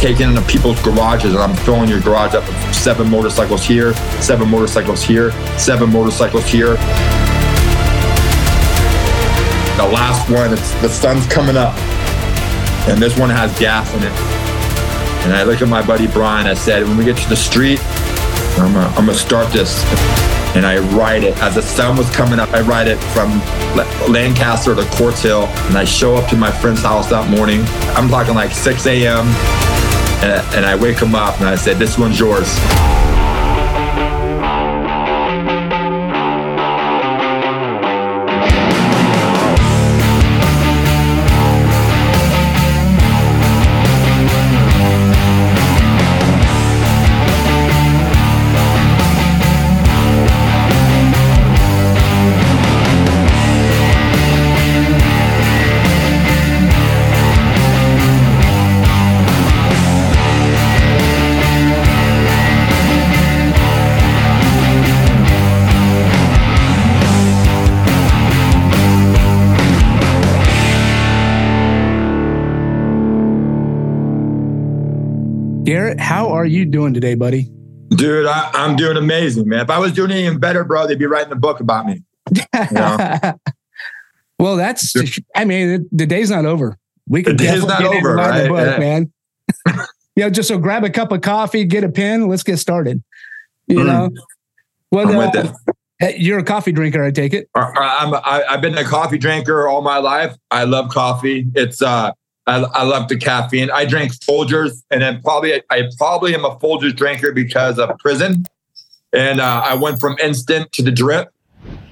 taking into people's garages and I'm filling your garage up with seven motorcycles here, seven motorcycles here, seven motorcycles here. The last one, the sun's coming up, and this one has gas in it. And I look at my buddy Brian. I said, when we get to the street, I'm gonna, I'm start this. And I ride it as the sun was coming up. I ride it from Lancaster to Quartz Hill, and I show up to my friend's house that morning. I'm talking like 6 a.m. And, I wake him up and I said, "This one's yours." Garet, how are you doing today, buddy? Dude, I, am doing amazing, man. If I was doing anything better, bro, they'd be writing a book about me. You know? well, that's, I mean, the day's not over. We can the day's not over, right? Book, yeah. man. you know, just so grab a cup of coffee, get a pen, let's get started. You mm. know, well, uh, you're a coffee drinker, I take it. I'm, I, I've been a coffee drinker all my life. I love coffee. It's, uh, I, I love the caffeine. I drink Folgers, and then probably I probably am a Folgers drinker because of prison, and uh, I went from instant to the drip,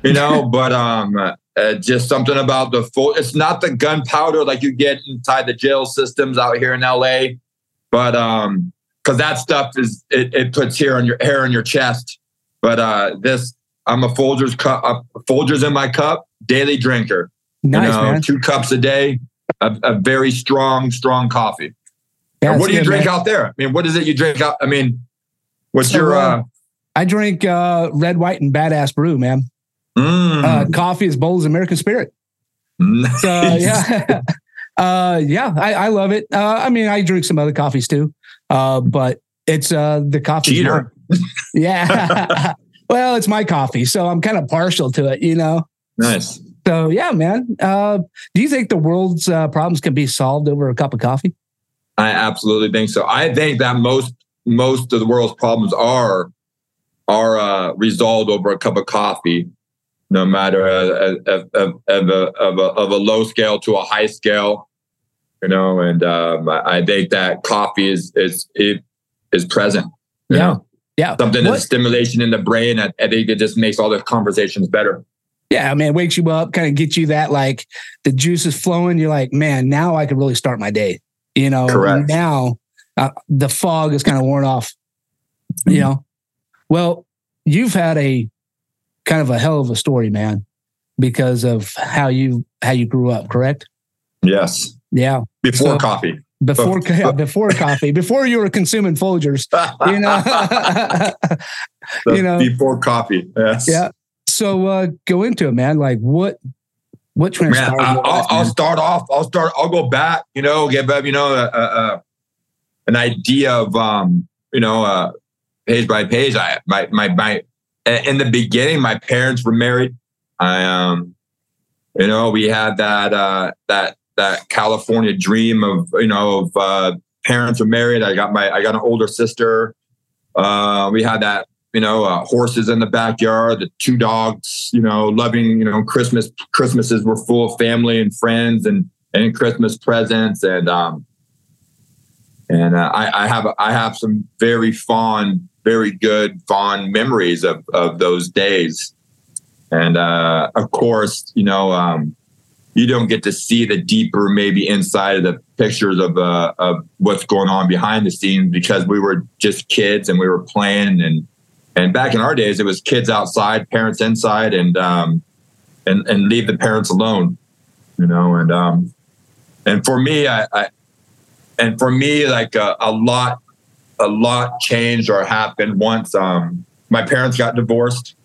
you know. but um, uh, just something about the full. It's not the gunpowder like you get inside the jail systems out here in LA, but um, because that stuff is it, it puts hair on your hair on your chest. But uh, this I'm a Folgers cup, uh, Folgers in my cup, daily drinker. Nice, you know, man. Two cups a day a, a very strong, strong coffee. What do you good, drink man. out there? I mean, what is it you drink out? I mean, what's so, your? Uh, uh, I drink uh, red, white, and badass brew, man. Mm. Uh, coffee is bold as American spirit. Nice. So, yeah, uh, yeah, I, I, love it. Uh, I mean, I drink some other coffees too, but it's the coffee. Cheater. Yeah. well, it's my coffee, so I'm kind of partial to it, you know. Nice. So yeah, man. Uh, do you think the world's uh, problems can be solved over a cup of coffee? I absolutely think so. I think that most most of the world's problems are are uh, resolved over a cup of coffee, no matter of, of, of, of, a, of, a, of a low scale to a high scale. You know, and um, I think that coffee is is it is present. yeah, know? yeah. Something that's stimulation in the brain. I, I think it just makes all the conversations better. Yeah, I man, wakes you up, kind of gets you that like the juice is flowing. You're like, man, now I can really start my day. You know, Correct. now uh, the fog is kind of worn off. You know, well, you've had a kind of a hell of a story, man, because of how you how you grew up. Correct? Yes. Yeah. Before so, coffee. Before yeah, before coffee, before you were consuming Folgers, you know, you know, before coffee. Yes. Yeah. So uh, go into it, man. Like what what transpired? Man, I, I'll, I'll, start off. I'll start. I'll go back. You know, give up. You know, uh, uh, an idea of um, you know, uh, page by page. I my my my. In the beginning, my parents were married. I um, you know, we had that uh, that that California dream of you know of uh, parents are married. I got my I got an older sister. Uh, we had that you know, uh, horses in the backyard, the two dogs, you know, loving, you know, Christmas, Christmases were full of family and friends and, and Christmas presents. And, um, and uh, I, I have, I have some very fond, very good, fond memories of, of those days. And, uh, of course, you know, um, you don't get to see the deeper, maybe inside of the pictures of, uh, of what's going on behind the scenes because we were just kids and we were playing and, and back in our days, it was kids outside, parents inside, and um, and and leave the parents alone, you know. And um, and for me, I, I and for me, like a, a, lot, a lot changed or happened once um, my parents got divorced.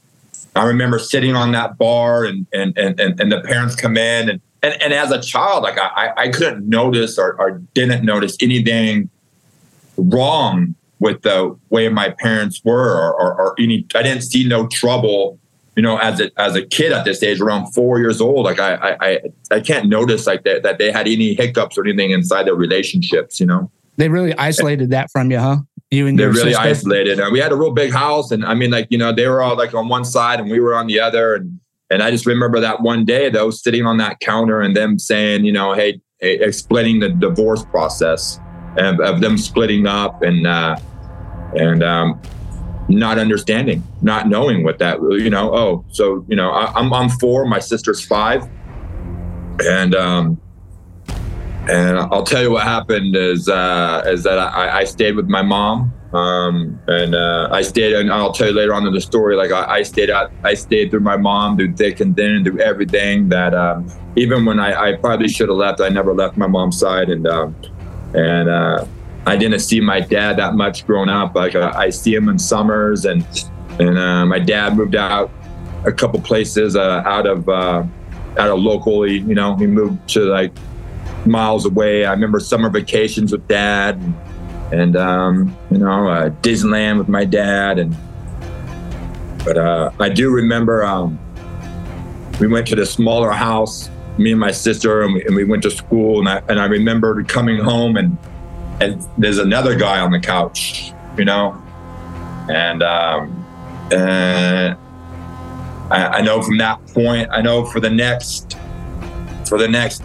I remember sitting on that bar, and and and and, the parents come in, and and, and as a child, like I I couldn't notice or, or didn't notice anything wrong with the way my parents were or, or, or any I didn't see no trouble you know, as a as a kid at this age, around four years old, like I I I can't notice like that that they had any hiccups or anything inside their relationships. You know, they really isolated that from you, huh? You and they're really sister? isolated, and we had a real big house, and I mean, like you know, they were all like on one side and we were on the other, and and I just remember that one day though, sitting on that counter and them saying, you know, hey, hey explaining the divorce process of, of them splitting up and uh, and um, not understanding, not knowing what that, you know, oh, so, you know, I, am I'm, I'm four, my sister's five. And, um, and I'll tell you what happened is, uh, is that I, I stayed with my mom. Um, and, uh, I stayed, and I'll tell you later on in the story, like I, I stayed out, I stayed through my mom through thick and thin, through everything that, um, even when I, I probably should have left, I never left my mom's side. And, um, and, uh, I didn't see my dad that much growing up. Like uh, I see him in summers, and and uh, my dad moved out a couple places uh, out of uh, out of locally. You know, he moved to like miles away. I remember summer vacations with dad, and, and um, you know uh, Disneyland with my dad, and but uh, I do remember um, we went to the smaller house. Me and my sister, and we, and we went to school, and I and I remember coming home and and there's another guy on the couch, you know, and um, uh, I, I know from that point, I know for the next, for the next,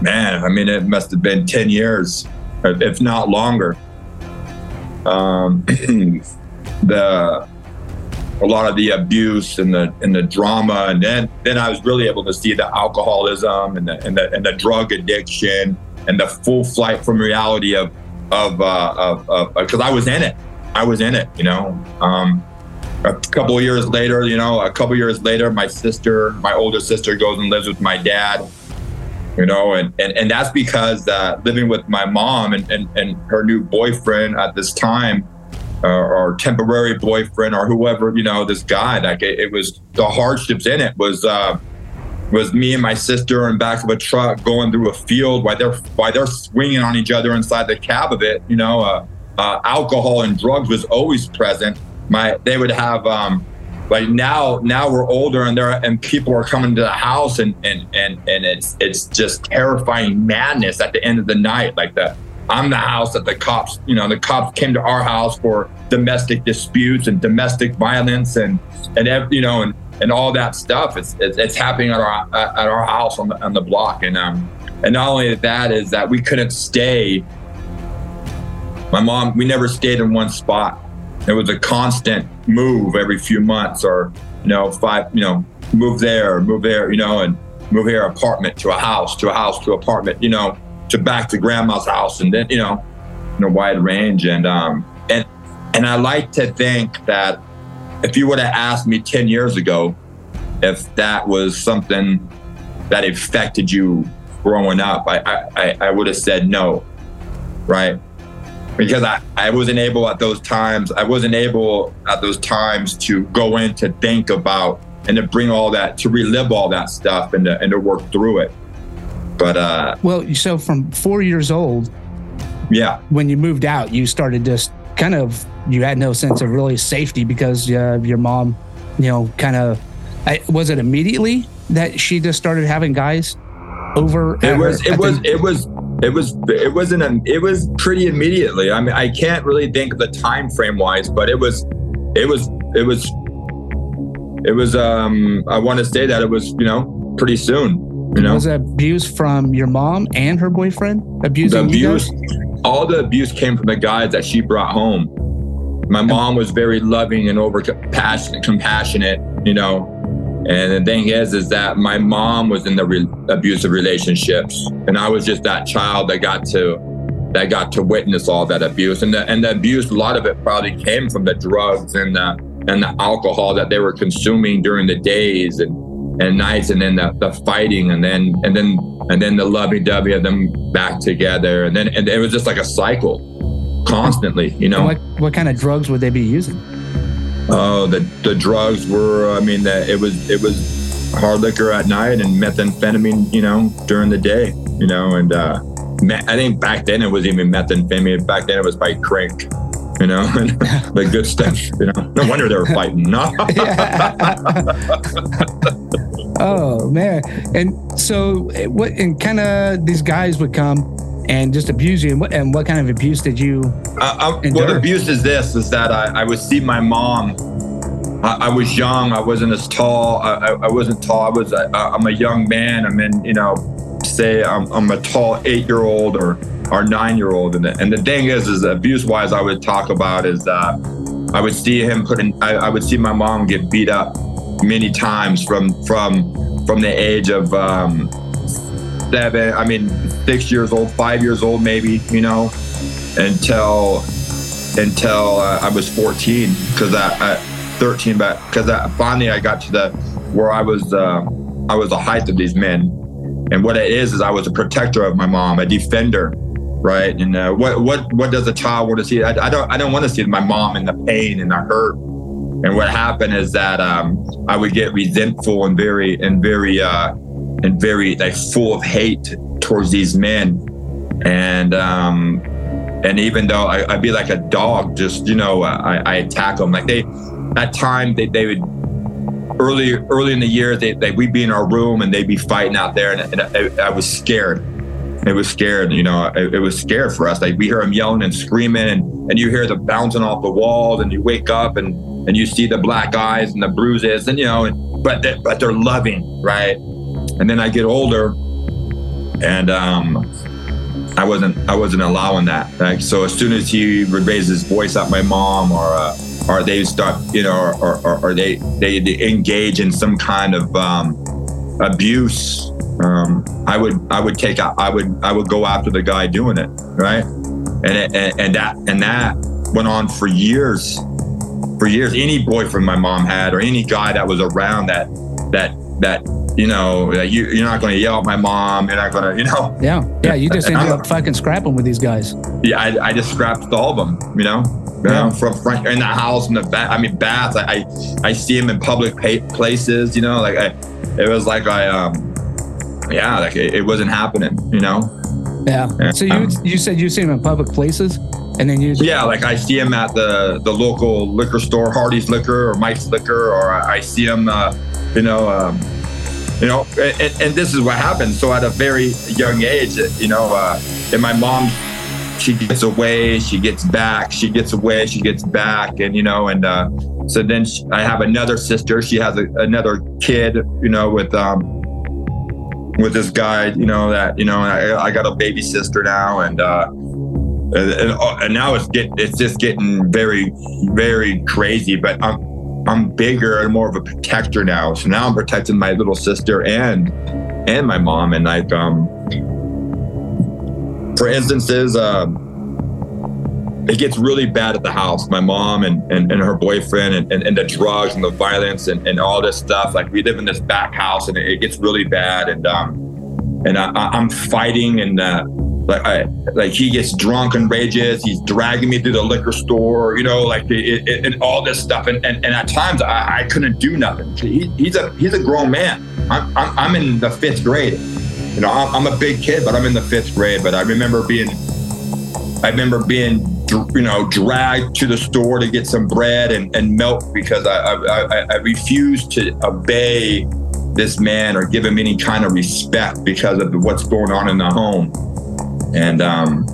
man, I mean, it must have been ten years, if not longer. Um, the a lot of the abuse and the and the drama, and then then I was really able to see the alcoholism and the and the and the drug addiction and the full flight from reality of of uh, of because I was in it. I was in it. You know. Um, a couple years later, you know, a couple years later, my sister, my older sister, goes and lives with my dad. You know, and and, and that's because uh, living with my mom and, and, and her new boyfriend at this time, uh, or temporary boyfriend, or whoever, you know, this guy, like it, it was the hardships in it was uh, was me and my sister in back of a truck going through a field while they're while they're swinging on each other inside the cab of it. You know, uh, uh, alcohol and drugs was always present. My they would have um, like now now we're older and there and people are coming to the house and and and and it's it's just terrifying madness at the end of the night. Like the I'm the house that the cops you know the cops came to our house for domestic disputes and domestic violence and and you know and and all that stuff. It's it's, it's happening at our at our house on the on the block, and um, and not only that is that we couldn't stay. My mom, we never stayed in one spot. It was a constant move every few months, or you know, five, you know, move there, move there, you know, and move here, apartment to a house, to a house, to apartment, you know, to back to grandma's house, and then you know, in a wide range, and um, and and I like to think that if you would have asked me 10 years ago if that was something that affected you growing up, I, I, I would have said no, right? Because I, I wasn't able at those times, I wasn't able at those times to go in to think about and to bring all that, to relive all that stuff and to, and to work through it. But, uh, well, so from four years old, yeah, when you moved out, you started just kind of you had no sense of really safety because uh, your mom, you know, kind of was it immediately that she just started having guys over? It was. Her, it was. It was. It was. It wasn't. A, it was pretty immediately. I mean, I can't really think of the time frame wise, but it was. It was. It was. It was. Um. I want to say that it was. You know, pretty soon. You know, was abuse from your mom and her boyfriend abusing the abuse, you guys? All the abuse came from the guys that she brought home. My mom was very loving and over compassionate, you know. And the thing is, is that my mom was in the re- abusive relationships, and I was just that child that got to that got to witness all that abuse. And the and the abuse, a lot of it probably came from the drugs and the and the alcohol that they were consuming during the days and and nights and then the, the fighting and then and then and then the lovey-dovey of them back together and then and it was just like a cycle constantly you know what, what kind of drugs would they be using oh the the drugs were i mean that it was it was hard liquor at night and methamphetamine you know during the day you know and uh I think back then it was even methamphetamine. Back then it was by crank, you know, the good stuff. You know, no wonder they were fighting. No. oh man, and so what? And kind of these guys would come and just abuse you. And what, and what kind of abuse did you? Uh, I, what abuse is this? Is that I, I would see my mom. I, I was young. I wasn't as tall. I, I wasn't tall. I was. I, I'm a young man. I'm in. You know, say I'm, I'm a tall eight year old or or nine year old. And the, and the thing is, is abuse wise, I would talk about is that I would see him putting. I, I would see my mom get beat up many times from from from the age of um, seven. I mean, six years old, five years old, maybe. You know, until until uh, I was 14 because I, I 13, but because finally I got to the where I was uh, I was the height of these men, and what it is is I was a protector of my mom, a defender, right? And uh, what what what does a child want to see? I, I don't I don't want to see my mom in the pain and the hurt. And what happened is that um, I would get resentful and very and very uh, and very like full of hate towards these men, and um, and even though I, would be like a dog, just you know, I, I attack them. Like they, at time they, they would early early in the year they, they we'd be in our room and they'd be fighting out there, and, and I, I, was scared. It was scared, you know. It, it, was scared for us. Like we hear them yelling and screaming, and, and you hear them bouncing off the walls, and you wake up and and you see the black eyes and the bruises, and you know, and, but they, but they're loving, right? And then I get older, and um, I wasn't I wasn't allowing that. Like so, as soon as he would raise his voice at my mom, or uh, or they start, you know, or, or, or they, they, they engage in some kind of um, abuse, um, I would I would take out I would I would go after the guy doing it, right? And it, and, and that and that went on for years, for years. Any boyfriend my mom had, or any guy that was around that that that you know, you, you're not going to yell at my mom. You're not going to, you know. Yeah. Yeah. You just ended up fucking scrapping with these guys. Yeah. I, I just scrapped with all of them, you know, yeah. from front in the house, in the bath. I mean, baths. I, I, I see them in public places, you know, like I, it was like I, um, yeah, like it, it wasn't happening, you know. Yeah. And, so you, um, you said you see them in public places? And then you yeah, like I see them at the the local liquor store, Hardy's Liquor or Mike's Liquor, or I, I see them, uh, you know, um, you know, and, and, this is what happens. So at a very young age, you know, uh, and my mom, she gets away, she gets back, she gets away, she gets back, and you know, and uh, so then she, I have another sister. She has a, another kid, you know, with um, with this guy, you know, that you know, I, I got a baby sister now, and uh, and, and, and now it's get it's just getting very very crazy. But I'm I'm bigger and more of a protector now. So now I'm protecting my little sister and and my mom. And like um for instances, um it gets really bad at the house. My mom and, and, and her boyfriend and, and, and the drugs and the violence and, and all this stuff. Like we live in this back house and it, gets really bad. And um and I, I'm fighting and uh like I, like he gets drunk and rages. He's dragging me through the liquor store, you know, like it, it, and all this stuff. And and, and at times I, I couldn't do nothing. He, he's a he's a grown man. I'm, I'm, I'm in the fifth grade. You know, I'm, I'm a big kid, but I'm in the fifth grade. But I remember being, I remember being, you know, dragged to the store to get some bread and, and milk because I, I, I, refused to obey this man or give him any kind of respect because of what's going on in the home and um,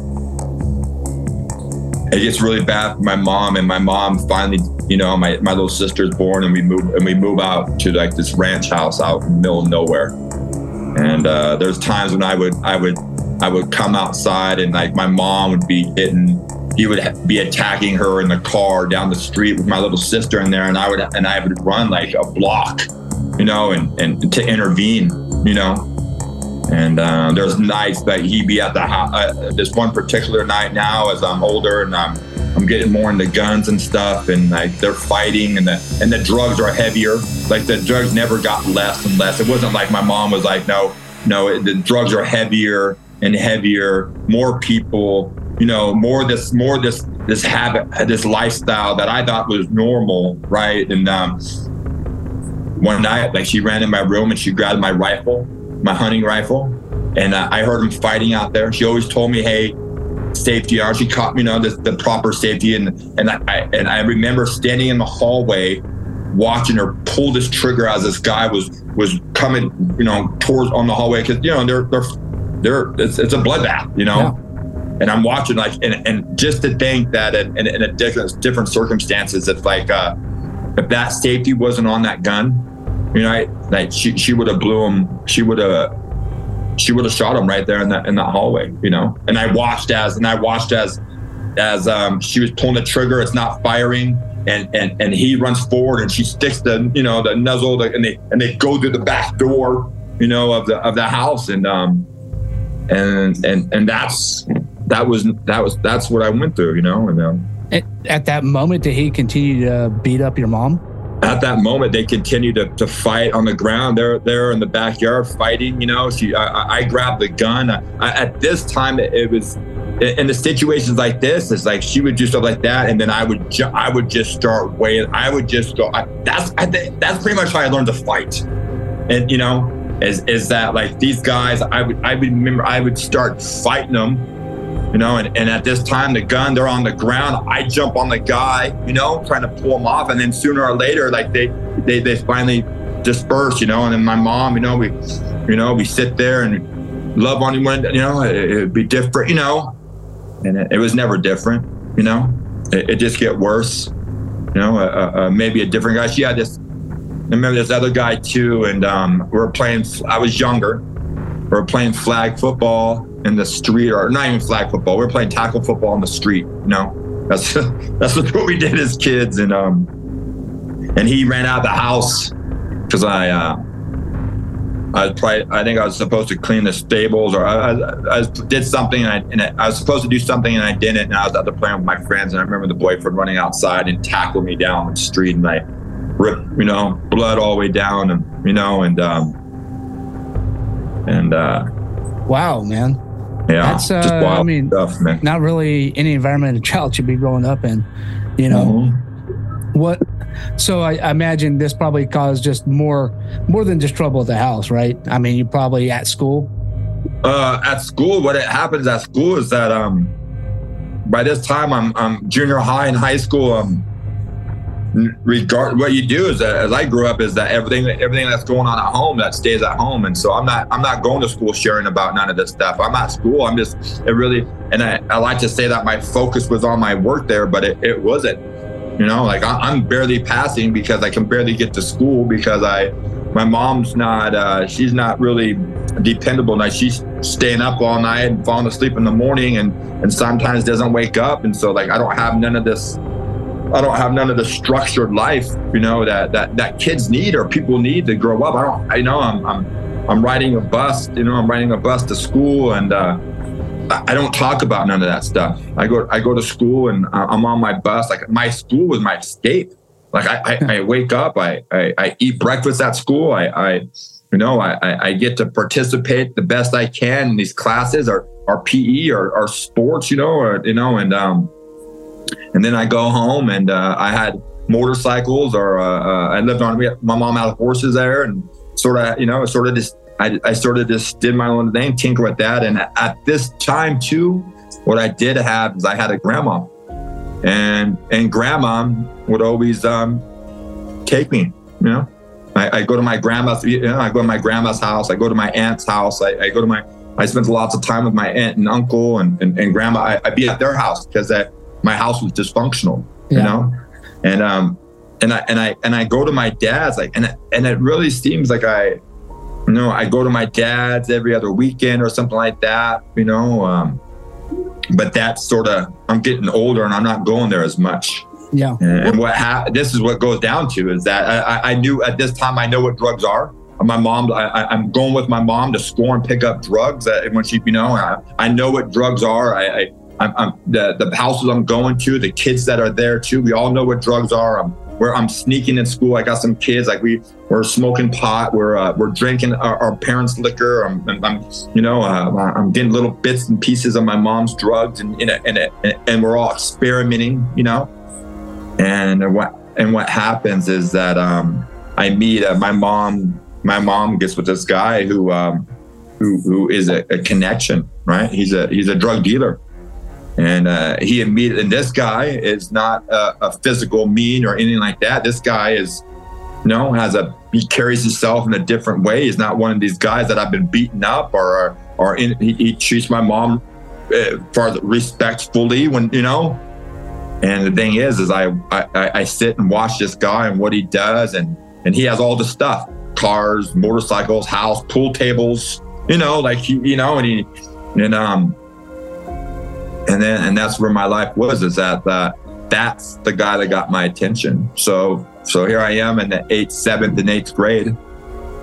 it gets really bad for my mom. And my mom finally, you know, my, my little sister's born, and we move and we move out to like this ranch house out in the middle of nowhere. And uh, there's times when I would I would I would come outside and like my mom would be hitting he would be attacking her in the car down the street with my little sister in there and I would and I would run like a block you know and and to intervene you know and uh, there's nights that he'd be at the uh, this one particular night now as I'm older and I'm I'm getting more into guns and stuff and like they're fighting and the and the drugs are heavier. Like the drugs never got less and less. It wasn't like my mom was like, no, no, it, the drugs are heavier and heavier. More people, you know, more this more this this habit, this lifestyle that I thought was normal, right? And um, one night, like she ran in my room and she grabbed my rifle my hunting rifle and uh, I heard them fighting out there. She always told me, "Hey, safety." She caught me, you know, the, the proper safety, and and I and I remember standing in the hallway, watching her pull this trigger as this guy was was coming, you know, towards on the hallway because you know they're they're they're it's, it's a bloodbath, you know. Yeah. And I'm watching like, and, and just to think that in, in, in a different different circumstances, it's like uh, if that safety wasn't on that gun, you know, like she she would have blew him. She would have she would have shot him right there in that in that hallway. You know, and I watched as and I watched as as um, she was pulling the trigger. It's not firing. And, and and he runs forward and she sticks the you know the nuzzle and they and they go through the back door you know of the of the house and um and and and that's that was that was that's what I went through you know and um, at, at that moment did he continue to beat up your mom? At that moment they continued to, to fight on the ground. They're they're in the backyard fighting you know. She i, I grabbed the gun. I, at this time it, it, was in the situations like this it's like she would do stuff like that and then i would ju- i would just start waiting i would just go I, that's i think that's pretty much how i learned to fight. And you know is is that like these guys i would i would remember i would start fighting them you know, and, and at this time, the gun, they're on the ground. I jump on the guy, you know, trying to pull him off. And then sooner or later, like they, they, they finally disperse, you know, and then my mom, you know, we, you know, we sit there and love on one, you know, it, would be different, you know, and it, it, was never different, you know, it, it just get worse, you know, uh, uh, maybe a different guy. She had this, I remember this other guy too. And um, we were playing, I was younger. We were playing flag football in the street, or not even flag football. We were playing tackle football on the street. You know, that's that's what we did as kids. And um, and he ran out of the house because I uh, I was probably, I think I was supposed to clean the stables, or I, I, I did something, and, I, and I was supposed to do something, and I didn't. And I was out there playing with my friends, and I remember the boyfriend running outside and tackled me down the street, and I ripped, you know, blood all the way down, and you know, and um, and uh, wow, man. Yeah, that's uh, I mean, stuff, not really any environment a child should be growing up in. You know, mm-hmm. what? So I, I, imagine this probably caused just more, more than just trouble at the house, right? I mean, you probably at school. Uh, at school, what it happens at school is that um, by this time I'm I'm junior high and high school. Um, regard what you do is that as I grew up is that everything everything that's going on at home that stays at home. And so I'm not I'm not going to school sharing about none of this stuff. I'm at school. I'm just it really and I, I like to say that my focus was on my work there but it, it wasn't you know like I, am barely passing because I can barely get to school because I my mom's not uh, she's not really dependable. Now she's staying up all night and falling asleep in the morning and and sometimes doesn't wake up. And so like I don't have none of this I don't have none of the structured life, you know, that that that kids need or people need to grow up. I don't. I know I'm I'm I'm riding a bus. You know, I'm riding a bus to school, and uh, I don't talk about none of that stuff. I go I go to school, and I'm on my bus. Like my school was my escape. Like I I, I wake up, I, I, I eat breakfast at school. I I you know I I get to participate the best I can in these classes or or PE or, or sports. You know, or you know, and um and then I go home and uh, I had motorcycles or uh, uh, I lived on, my mom had horses there and sort of, you know, sort of just, I, I sort of just did my own thing, tinker with that. And at this time too, what I did have is I had a grandma and, and grandma would always um, take me, you know, I, I, go to my grandma's, you know, I go to my grandma's house. I go to my aunt's house. I, I go to my, I spent lots of time with my aunt and uncle and, and, and grandma. I, would be at their house because my house was dysfunctional, yeah. you know? And um and I and I and I go to my dad's like and and it really seems like I you know, I go to my dad's every other weekend or something like that, you know. Um but that's sort of I'm getting older and I'm not going there as much. Yeah. And what ha- this is what goes down to is that I, I knew at this time I know what drugs are. My mom, I, am going with my mom to score and pick up drugs. when she, you know, I, I know what drugs are. I, I I'm, I'm, the the houses I'm going to, the kids that are there too. We all know what drugs are. I'm where I'm sneaking in school. I got some kids like we we're smoking pot. We're uh, we're drinking our, our parents' liquor. I'm, I'm you know uh, I'm getting little bits and pieces of my mom's drugs, and and and, and we're all experimenting. You know, and what and what happens is that um, I meet uh, my mom. My mom gets with this guy who um, who, who is a, a connection, right? He's a he's a drug dealer, and uh, he immediately. And this guy is not a, a, physical mean or anything like that. This guy is, you know, has a he carries himself in a different way. He's not one of these guys that I've been beaten up or or in, he, he treats my mom uh, for respectfully when you know. And the thing is, is I, I I sit and watch this guy and what he does, and and he has all the stuff: cars, motorcycles, house, pool tables, you know, like you know, and he, and um, and then and that's where my life was. Is that that that's the guy that got my attention. So so here I am in the eighth, seventh, and eighth grade,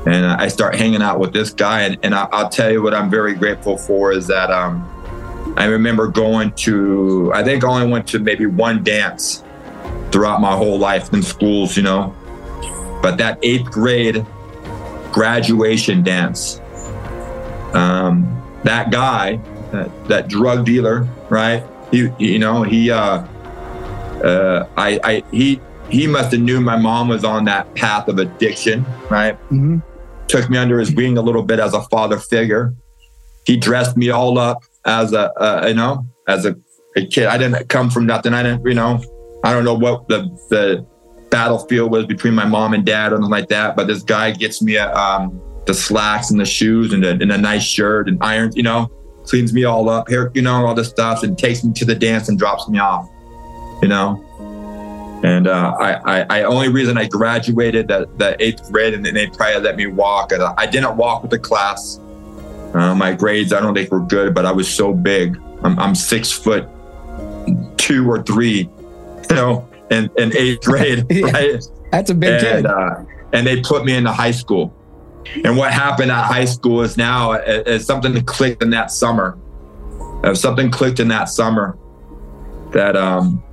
and I start hanging out with this guy. And, and I, will tell you what I'm very grateful for is that um, I remember going to I think I only went to maybe one dance throughout my whole life in schools, you know, but that eighth grade graduation dance um, that guy, that, that drug dealer, right? He, you know, he, uh, uh, I, I, he, he must have knew my mom was on that path of addiction, right? Mm-hmm. Took me under his wing a little bit as a father figure. He dressed me all up as a, uh, you know, as a, a kid. I didn't come from nothing. I didn't, you know, I don't know what the the battlefield was between my mom and dad or something like that. But this guy gets me a um, the slacks and the shoes and a, and a nice shirt and irons, you know, cleans me all up, here, you know, all this stuff and takes me to the dance and drops me off, you know. And uh, I, I, I, only reason I graduated that the eighth grade and they probably let me walk. And I didn't walk with the class. Uh, my grades, I don't think were good, but I was so big. I'm, I'm six foot two or three, you know, in, in eighth grade. Right? That's a big and, kid. Uh, and they put me into high school. And what happened at high school is now is something that clicked in that summer. Uh, something clicked in that summer that um,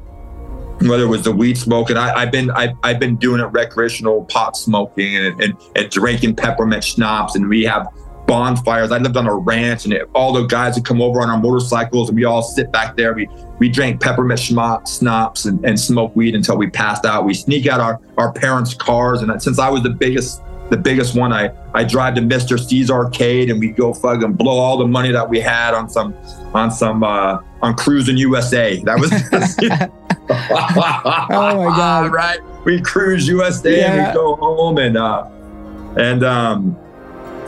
whether it was the weed smoking, I, have been I, I've been doing it recreational pot smoking and, and, and drinking peppermint schnapps, and we have bonfires. I lived on a ranch, and it, all the guys would come over on our motorcycles, and we all sit back there. We we drank peppermint schnapps and, and smoke weed until we passed out. We sneak out our our parents' cars, and since I was the biggest the biggest one. I I drive to Mr. C's arcade and we go fucking blow all the money that we had on some on some uh, on Cruis'n USA. That was oh my god! right, we cruise USA yeah. and we go home and uh, and um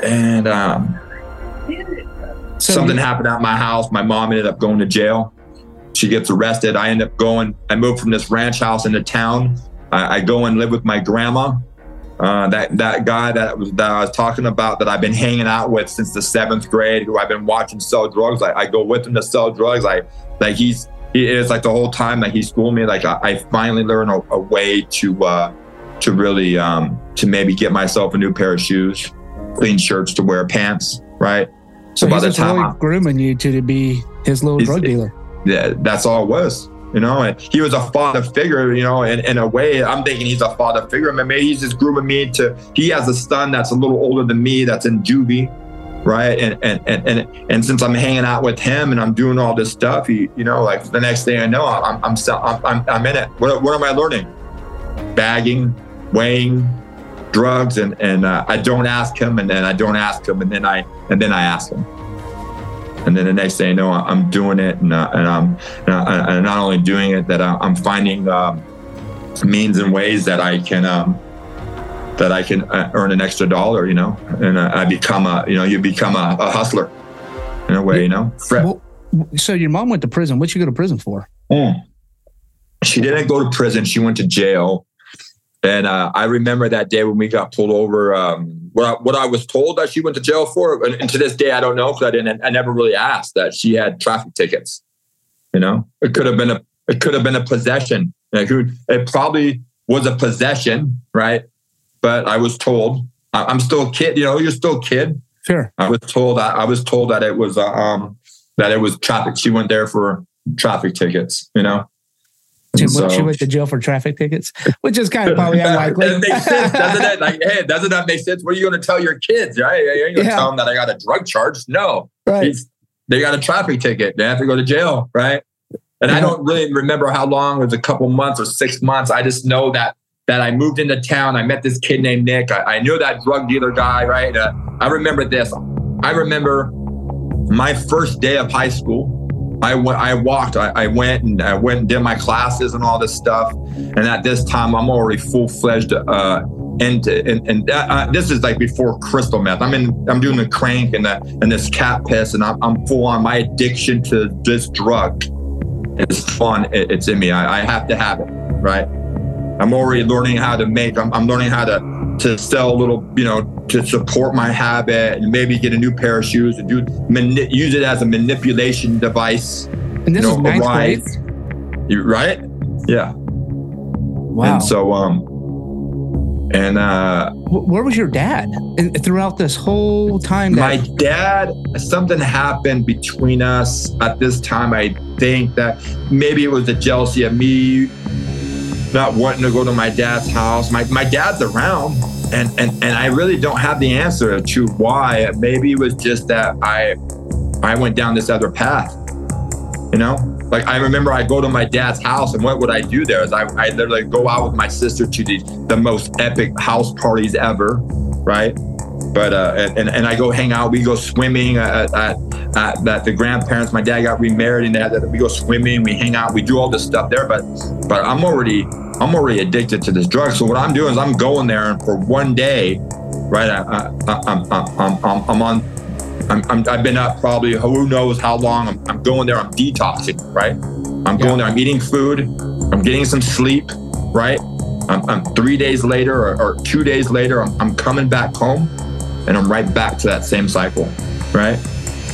and um so something you- happened at my house. My mom ended up going to jail. She gets arrested. I end up going. I move from this ranch house into town. I, I go and live with my grandma uh, that that guy that was that I was talking about that I've been hanging out with since the seventh grade, who I've been watching sell drugs. Like I go with him to sell drugs. Like like he's he is like the whole time that like he schooled me. Like I, I finally learned a, a, way to uh, to really um, to maybe get myself a new pair of shoes, clean shirts to wear, pants. Right. So, so by the time really grooming you to, to be his little drug dealer. Yeah, that's all it was you know, and he was a father figure, you know, in, in a way, I'm thinking he's a father figure. Maybe he's just grooming me to, he has a son that's a little older than me that's in juvie, right? And, and, and, and, and since I'm hanging out with him and I'm doing all this stuff, he, you know, like the next thing I know, I'm, I'm, I'm, I'm, I'm in it. What, what am I learning? Bagging, weighing, drugs. And, and uh, I don't ask him and then I don't ask him and then I, and then I ask him and then the next thing you know, I'm doing it, and, uh, and I'm and not only doing it, that I'm finding um, means and ways that I can um, that I can uh, earn an extra dollar, you know, and I become a you know you become a, a hustler in a way, you know. Well, so your mom went to prison. What'd you go to prison for? Mm. She didn't go to prison. She went to jail. And uh, I remember that day when we got pulled over. Um, what I, what I was told that she went to jail for, and, and to this day I don't know because I didn't. I never really asked that she had traffic tickets. You know, it could have been a it could have been a possession. Like, it probably was a possession, right? But I was told I'm still a kid. You know, you're still a kid. Sure. I was told that I was told that it was uh, um that it was traffic. She went there for traffic tickets. You know. She, so, she went to jail for traffic tickets, which is kind of probably unlikely. that makes sense, doesn't it? Like, hey, doesn't that make sense? What are you going to tell your kids? Right? You ain't going to yeah. tell them that I got a drug charge. No, right. they got a traffic ticket. They have to go to jail, right? And yeah. I don't really remember how long. It was a couple months or six months. I just know that that I moved into town. I met this kid named Nick. I, I knew that drug dealer guy, right? Uh, I remember this. I remember my first day of high school. I walked, I, I, went and I went and did my classes and all this stuff. And at this time, I'm already full fledged. Uh, and and, and uh, this is like before crystal meth. I'm in, I'm doing the crank and the and this cat piss, and I'm, I'm full on my addiction to this drug. It's fun. It, it's in me. I, I have to have it, right? I'm already learning how to make. I'm, I'm learning how to to sell a little, you know, to support my habit and maybe get a new pair of shoes and do mani- use it as a manipulation device. And this you know, is ninth grade. You right? Yeah. Wow. And so, um, and uh, where was your dad throughout this whole time? That- my dad, something happened between us at this time. I think that maybe it was the jealousy of me not wanting to go to my dad's house. My, my dad's around, and, and, and I really don't have the answer to why. Maybe it was just that I I went down this other path, you know? Like I remember I go to my dad's house, and what would I do there? Is I, I literally go out with my sister to the, the most epic house parties ever, right? But uh, and, and I go hang out. We go swimming at, at, at, at the grandparents. My dad got remarried, and that we go swimming. We hang out. We do all this stuff there. But but I'm already I'm already addicted to this drug. So what I'm doing is I'm going there, and for one day, right? I, I, I'm, I'm, I'm, I'm on. I'm, I'm, I've been up probably who knows how long. I'm, I'm going there. I'm detoxing, right? I'm going there. I'm eating food. I'm getting some sleep, right? I'm, I'm three days later or, or two days later. I'm, I'm coming back home, and I'm right back to that same cycle, right?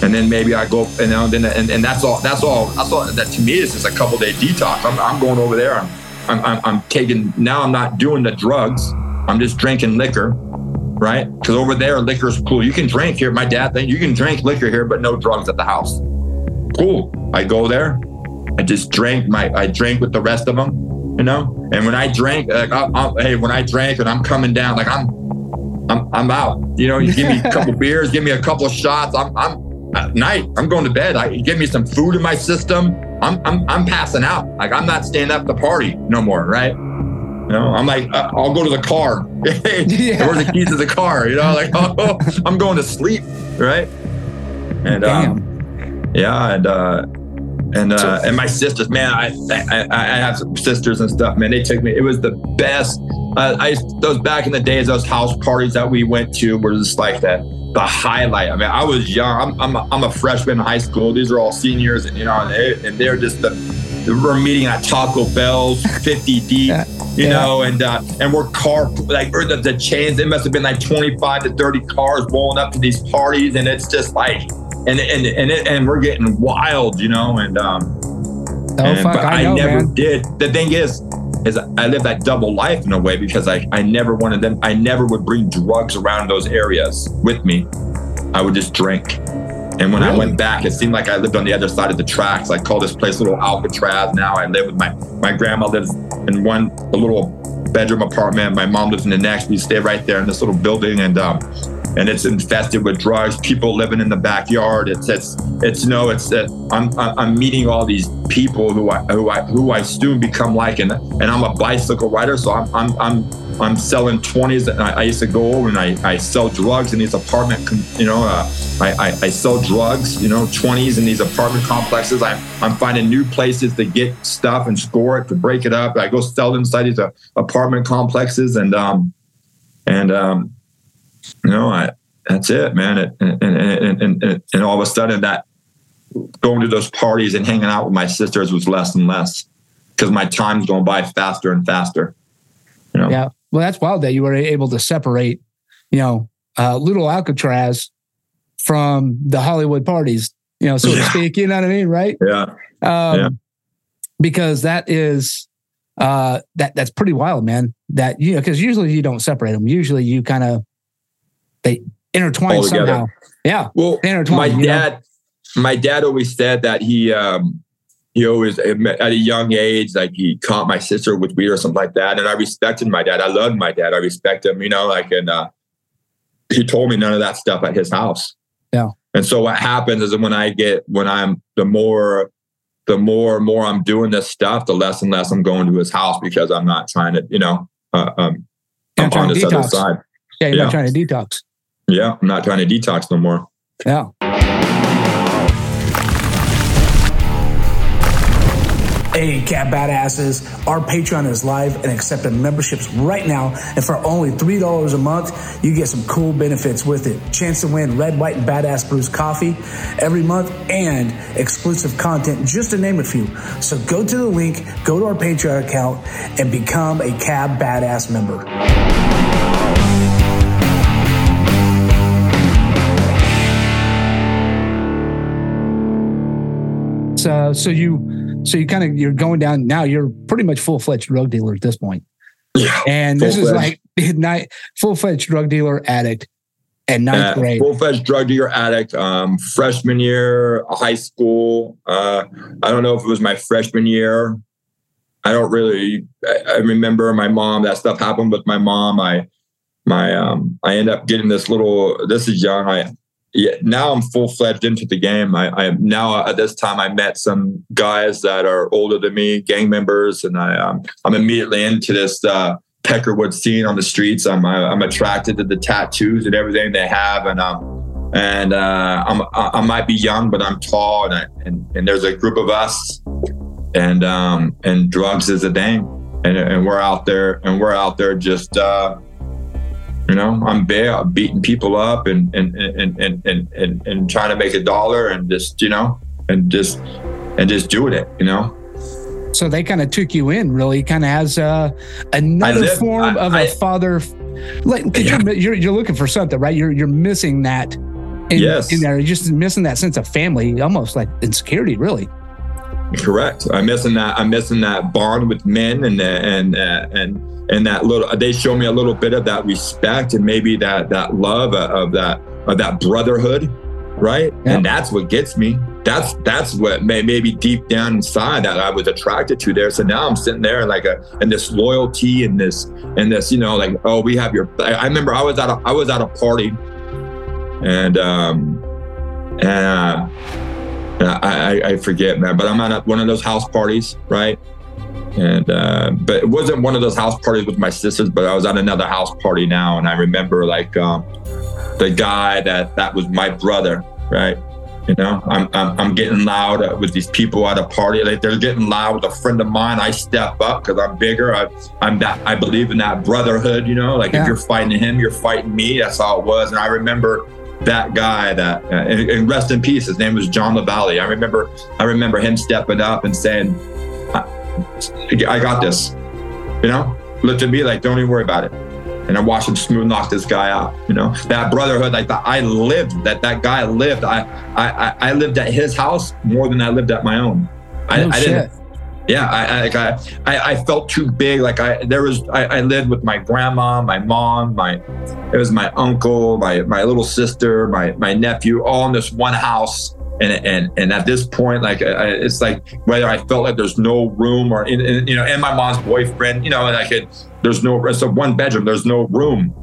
and then maybe I go, know, then and, and that's all. That's all. That's all. That to me is just a couple day detox. I'm, I'm going over there. I'm I'm, I'm, I'm taking now. I'm not doing the drugs. I'm just drinking liquor, right? Because over there, liquor's cool. You can drink here. My dad think you can drink liquor here, but no drugs at the house. Cool. I go there. I just drink my. I drink with the rest of them, you know. And when I drink, like, I, I, hey, when I drank and I'm coming down, like I'm, I'm, I'm out. You know, you give me a couple beers, give me a couple shots. I'm, I'm at night. I'm going to bed. I give me some food in my system. I'm, I'm, I'm passing out. Like I'm not staying up the party no more, right? You know, I'm like, uh, I'll go to the car. yeah. Where's the keys to the car? You know, like, oh, I'm going to sleep, right? And um, yeah, and uh, and uh, and my sisters, man, I, I I have some sisters and stuff, man. They took me. It was the best. Uh, I those back in the days, those house parties that we went to were just like that the highlight. I mean, I was young. I'm I'm a, I'm a freshman in high school. These are all seniors, and you know, and, they, and they're just the we're meeting at Taco Bell's, 50 deep, you yeah. know, and uh, and we're car like or the, the chains. It must have been like 25 to 30 cars rolling up to these parties, and it's just like, and and and it, and we're getting wild, you know, and um, oh and, fuck, I, I know, never man. did. The thing is, is I live that double life in a way because I, I never wanted them, I never would bring drugs around those areas with me. I would just drink. And when really? I went back, it seemed like I lived on the other side of the tracks. I call this place little Alcatraz now. I live with my, my grandma lives in one, a little bedroom apartment. My mom lives in the next. We stay right there in this little building. And um, and it's infested with drugs. People living in the backyard. It's it's it's no. It's that I'm I'm meeting all these people who I who I who I soon become like, and and I'm a bicycle rider, so I'm I'm I'm I'm selling 20s. And I, I used to go over and I, I sell drugs in these apartment, you know, uh, I, I, I sell drugs, you know, 20s in these apartment complexes. I, I'm finding new places to get stuff and score it to break it up. I go sell inside these uh, apartment complexes and um and um know, I, that's it, man. It, and, and, and, and, and all of a sudden that going to those parties and hanging out with my sisters was less and less because my time's going by faster and faster. You know? Yeah. Well, that's wild that you were able to separate, you know, uh, little Alcatraz from the Hollywood parties, you know, so yeah. to speak, you know what I mean? Right. Yeah. Um, yeah. Because that is, uh, that that's pretty wild, man. That, you know, cause usually you don't separate them. Usually you kind of, they intertwine somehow. Yeah. Well, my dad, know? my dad always said that he, um, he always at a young age, like he caught my sister with weed or something like that. And I respected my dad. I loved my dad. I respect him, you know, like, and, uh, he told me none of that stuff at his house. Yeah. And so what happens is when I get, when I'm the more, the more and more I'm doing this stuff, the less and less I'm going to his house because I'm not trying to, you know, uh, um, I'm on this detox. other side. Yeah, you're yeah. not trying to detox. Yeah, I'm not trying to detox no more. Yeah. Hey, Cat Badasses. Our Patreon is live and accepting memberships right now. And for only $3 a month, you get some cool benefits with it. Chance to win Red, White, and Badass Brews coffee every month and exclusive content, just to name a few. So go to the link, go to our Patreon account, and become a Cab Badass member. So, so you so you kind of you're going down now. You're pretty much full fledged drug dealer at this point. Yeah, and this is like night full fledged drug dealer addict and ninth uh, grade. Full fledged drug dealer addict. Um, freshman year, high school. Uh, I don't know if it was my freshman year. I don't really. I, I remember my mom. That stuff happened with my mom. I my um I end up getting this little. This is young. I yeah, now I'm full fledged into the game. I, I now at this time I met some guys that are older than me, gang members, and I um, I'm immediately into this uh, Peckerwood scene on the streets. I'm I'm attracted to the tattoos and everything they have, and um and uh, I'm I might be young, but I'm tall, and I, and and there's a group of us, and um and drugs is a thing, and and we're out there, and we're out there just. Uh, you know, I'm there beating people up and and and and and and, and trying to make a dollar and just you know and just and just doing it. You know. So they kind of took you in, really, kind of as a, another live, form I, of a father. Like, yeah. you're, you're, you're looking for something, right? You're you're missing that. In, yes. in there, you're just missing that sense of family, almost like insecurity, really. Correct. I'm missing that. I'm missing that bond with men and and uh, and and that little they show me a little bit of that respect and maybe that that love of that of that brotherhood right yep. and that's what gets me that's that's what may, maybe deep down inside that I was attracted to there. So now I'm sitting there like a and this loyalty and this and this, you know, like oh we have your. I remember I was at a I was at a party, and um and uh, I I forget man, but I'm at one of those house parties, right? And uh, but it wasn't one of those house parties with my sisters but i was at another house party now. And i remember like um, the guy that that was my brother right? You know i'm i'm, I'm getting loud with these people at a party. Like they're getting loud with a friend of mine. I step up because i'm bigger. I, i'm that i believe in that brotherhood you know? Like yeah. if you're fighting him you're fighting me. That's how it was. And i remember that guy that uh, and, and rest in peace. His name was john lavallee i remember i remember him stepping up and saying I got this. You know, looked at me like, don't even worry about it. And I watched him smooth knock this guy out. You know, that brotherhood, like that I lived, that that guy lived. I I I lived at his house more than I lived at my own. I, I didn't. Yeah, I, I I I felt too big. Like I there was I, I lived with my grandma, my mom, my it was my uncle, my my little sister, my my nephew, all in this one house and and and at this point like I, it's like whether i felt like there's no room or in, in, you know and my mom's boyfriend you know and i could there's no it's a one bedroom there's no room.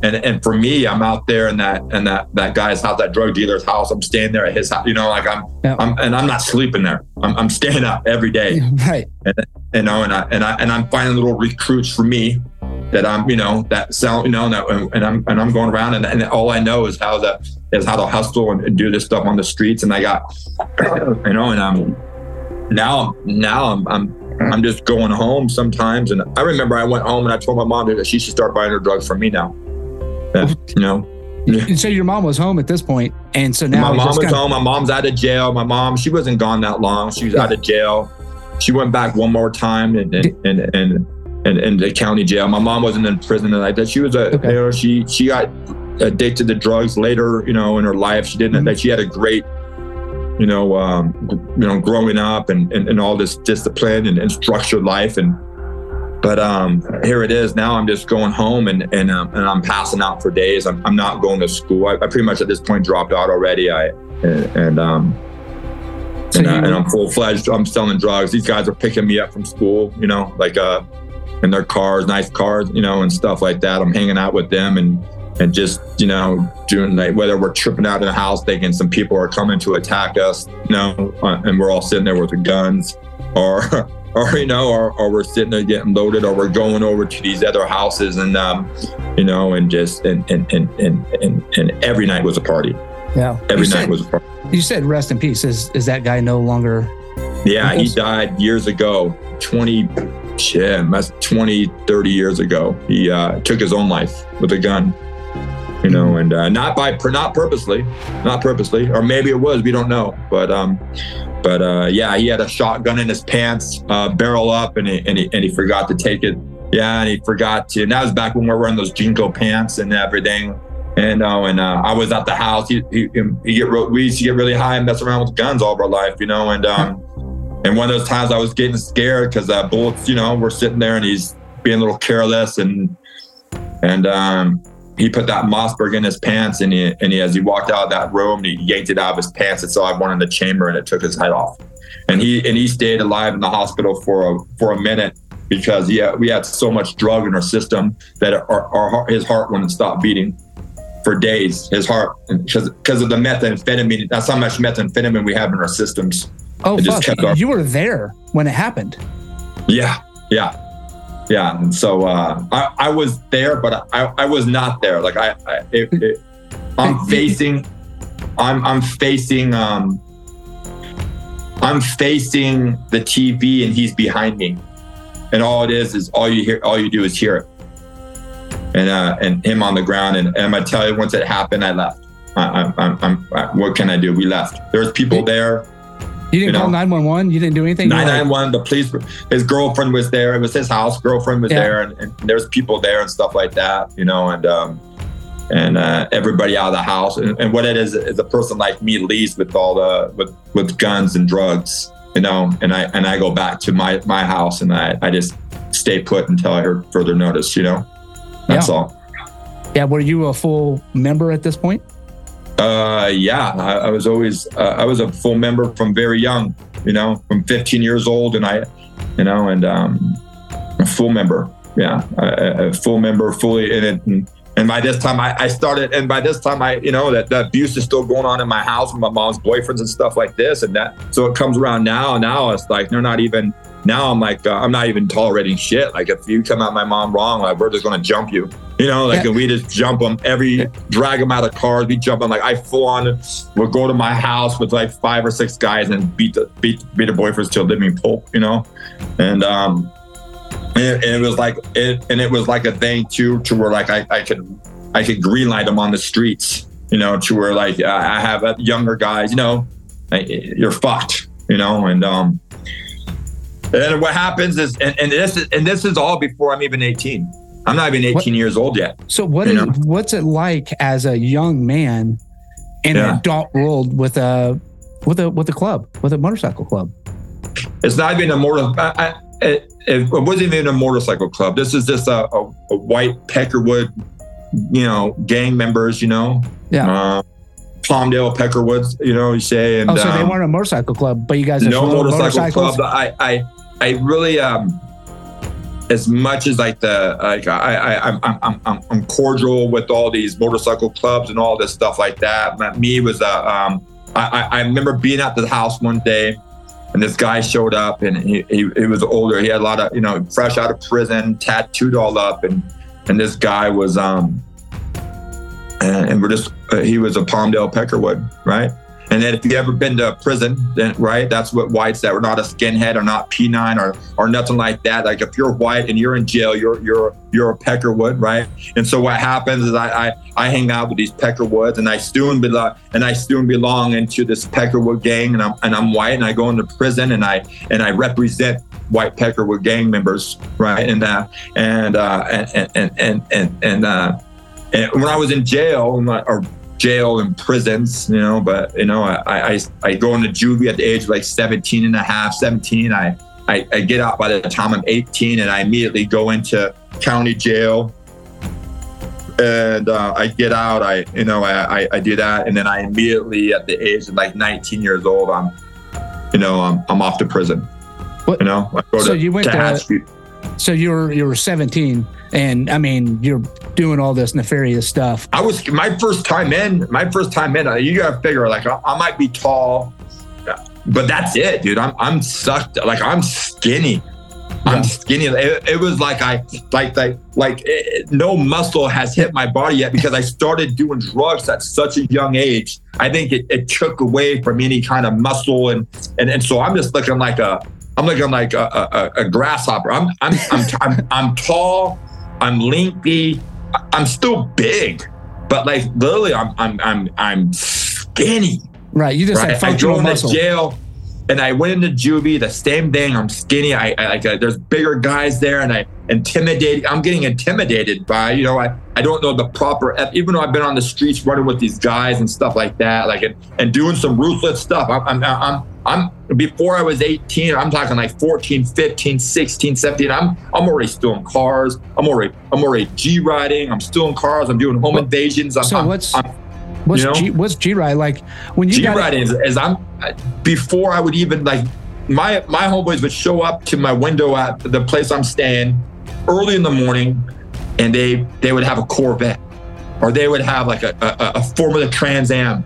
And and for me i'm out there in that and that that guy's house that drug dealer's house. I'm staying there at his house you know like i'm yeah. i'm and i'm not sleeping there. I'm, I'm staying up every day. Right. And, you know and i and i and i'm finding little recruits for me that I'm, you know, that sound, you know, and, and I'm and I'm going around and, and all I know is how to is how to hustle and, and, do this stuff on the streets. And I got, you know, and I'm now now I'm I'm I'm just going home sometimes. And I remember I went home and I told my mom that she should start buying her drugs from me now. You know. So your mom was home at this point, and so now my mom was kinda... home. My mom's out of jail. My mom, she wasn't gone that long. She was yeah. out of jail. She went back one more time, and and and, and in, in the county jail. My mom wasn't in prison and like that. She was a, okay. you know, she she got addicted to drugs later, you know, in her life. She didn't. Mm-hmm. That she had a great, you know, um, you know, growing up and, and, and all this discipline and, and structured life. And but um, here it is. Now I'm just going home and and um, and I'm passing out for days. I'm, I'm not going to school. I, I pretty much at this point dropped out already. I and, and um. and, uh, and I'm full fledged. I'm selling drugs. These guys are picking me up from school, you know, like uh, in their cars, nice cars, you know, and stuff like that. I'm hanging out with them and and just you know doing like whether we're tripping out in the house thinking some people are coming to attack us, you know, uh, and we're all sitting there with the guns, or or you know, or, or we're sitting there getting loaded, or we're going over to these other houses and um, you know, and just and and and and and, and every night was a party. Yeah. Every you night said, was a party. You said rest in peace. Is is that guy no longer? Yeah, he died years ago, 20, shit, must 20, 30 years ago. He uh, took his own life with a gun, you know, and uh, not by, not purposely, not purposely, or maybe it was, we don't know. But, um, but uh, yeah, he had a shotgun in his pants, uh, barrel up, and he, and, he, and he forgot to take it. Yeah, and he forgot to. And that was back when we were wearing those JNCO pants and everything. And uh, and uh, I was at the house. He, he, he get we used to get really high and mess around with guns all of our life, you know. And um, and one of those times I was getting scared because uh, bullets, you know, were sitting there and he's being a little careless and and um, he put that Mossberg in his pants and he and he as he walked out of that room he yanked it out of his pants and saw one in the chamber and it took his head off. And he and he stayed alive in the hospital for a for a minute because yeah we had so much drug in our system that our, our his heart wouldn't stop beating for days. His heart because because of the methamphetamine. That's how much methamphetamine we have in our systems. Oh fuck! You were there when it happened. Yeah, yeah, yeah. And so uh, I, I was there, but I, I was not there. Like I, I it, it, I'm facing, I'm, I'm facing, um, I'm facing the TV, and he's behind me, and all it is is all you hear, all you do is hear it, and uh, and him on the ground, and, and I tell you, once it happened, I left. I, I'm, I'm, I'm, what can I do? We left. There's people there. You didn't You call nine one one. You didn't do anything. Were Nine like. The police. His girlfriend was there. It was his house. Girlfriend was Yeah. there, and, and there's people there and stuff like that. You know, and um, and uh, everybody out of the house. And, and what it is is a person like me leaves with all the with with guns and drugs. You know, and I and I go back to my my house and I I just stay put until I heard further notice. You know, that's Yeah. all. Yeah. Were you a full member at this point? Uh, yeah, I, I was always uh, I was a full member from very young, you know, from 15 years old, and I, you know, and um, a full member, yeah, a, a full member, fully in it. And, and by this time, I, I started, and by this time, I, you know, that the abuse is still going on in my house with my mom's boyfriends and stuff like this, and that. So it comes around now. Now it's like they're not even. Now I'm like uh, I'm not even tolerating shit. Like if you come at my mom wrong, like we're just gonna jump you. You know, like Yeah. and we just jump them every drag them out of cars. We jump them like I full on would go to my house with like five or six guys and beat the beat beat the boyfriends till living pulp, you know, and um, and, and it was like it and it was like a thing too, to where like I, I could I could green light them on the streets, you know, to where like I I have younger guys, you know, you're fucked, you know, and um, and what happens is and, and this is and this is all before I'm even 18. I'm not even 18 What- years old yet. So what is what's it like as a young man in an adult world with a with a with a club with a motorcycle club? It's not even a motor. I, I, it, it wasn't even a motorcycle club. This is just a, a, a white Peckerwood, you know, gang members. You know, Yeah. uh, Palmdale Peckerwoods. You know, you say, and oh, so they um, weren't a motorcycle club, but you guys no motorcycle motorcycles. club. I, I, I really, um, as much as like the like I, I I'm I'm I'm I'm cordial with all these motorcycle clubs and all this stuff like that. Me was a um I I I remember being at the house one day and this guy showed up and he, he he was older. He had a lot of you know fresh out of prison, tattooed all up, and and this guy was um and, and we're just uh, he was a Palmdale Peckerwood, right? And then if you've ever been to prison, then right, that's what whites that were not a skinhead or not P9 or or nothing like that. Like if you're white and you're in jail, you're you're you're a Peckerwood, right? And so what happens is I I, I hang out with these Peckerwoods and I soon belong and I soon belong into this Peckerwood gang and I'm and I'm white and I go into prison and I and I represent white Peckerwood gang members, right? And uh and uh and and and and and uh and when I was in jail, or jail and prisons, you know, but you know, I I, I go into juvie at the age of like 17 and a half, 17. I, I I get out by the time I'm 18 and I immediately go into county jail. And uh, I get out, I you know, I, I, I do that, and then I immediately at the age of like 19 years old, I'm, you know, I'm, I'm off to prison. What- You know, I go So to, you went to to-. So you were you were 17, and I mean you're doing all this nefarious stuff. I was my first time in. My first time in. uh, You gotta figure like I, I might be tall, but that's it, dude. I'm I'm sucked. Like I'm skinny. Yeah. I'm skinny. It, it was like I like like like it, no muscle has hit my body yet because I started doing drugs at such a young age. I think it, it took away from any kind of muscle and and and so I'm just looking like a I'm looking like a, a, a grasshopper. I'm I'm I'm, I'm I'm tall. I'm lengthy. I'm still big, but like literally, I'm I'm I'm I'm skinny. Right. You just right? had functional I go muscle. into jail and I went into juvie. The same thing. I'm skinny. I, I like. Uh, there's bigger guys there, and I intimidated. I'm getting intimidated by you know. I I don't know the proper. Even though I've been on the streets running with these guys and stuff like that, like and, and doing some ruthless stuff. I'm I'm I'm I'm before I was 18. I'm talking like 14, 15, 16, 17. I'm I'm already stealing cars. I'm already I'm already G riding. I'm stealing cars. I'm doing home invasions. I'm, So what's I'm- what's you know? G, what's G ride like when you G riding is, is I'm before I would even like my my homeboys would show up to my window at the place I'm staying early in the morning, and they they would have a Corvette, or they would have like a a, a Formula Trans Am,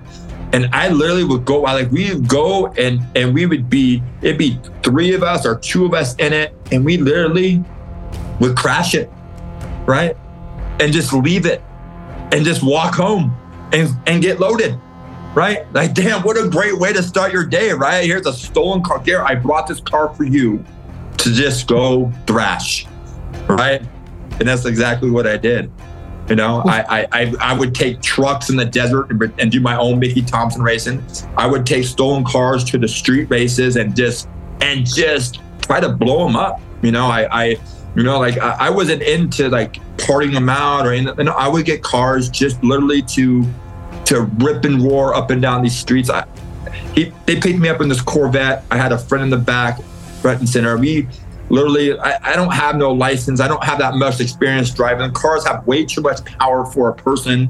and I literally would go out like we would go and and we would be it'd be three of us or two of us in it, and we literally would crash it, right, and just leave it, and just walk home, and and get loaded right? Like, damn, what a great way to start your day, right? Here's a stolen car. Here, I brought this car for you to just go thrash, right? And that's exactly what I did. You know, I I, I, would take trucks in the desert and, and do my own Mickey Thompson racing. I would take stolen cars to the street races and just and just try to blow them up. You know, I I you know like I, I wasn't into like parting them out or anything. I would get cars just literally to to rip and roar up and down these streets. I, he, they picked me up in this Corvette. I had a friend in the back, front and Center. We literally, I, I don't have no license. I don't have that much experience driving. Cars have way too much power for a person.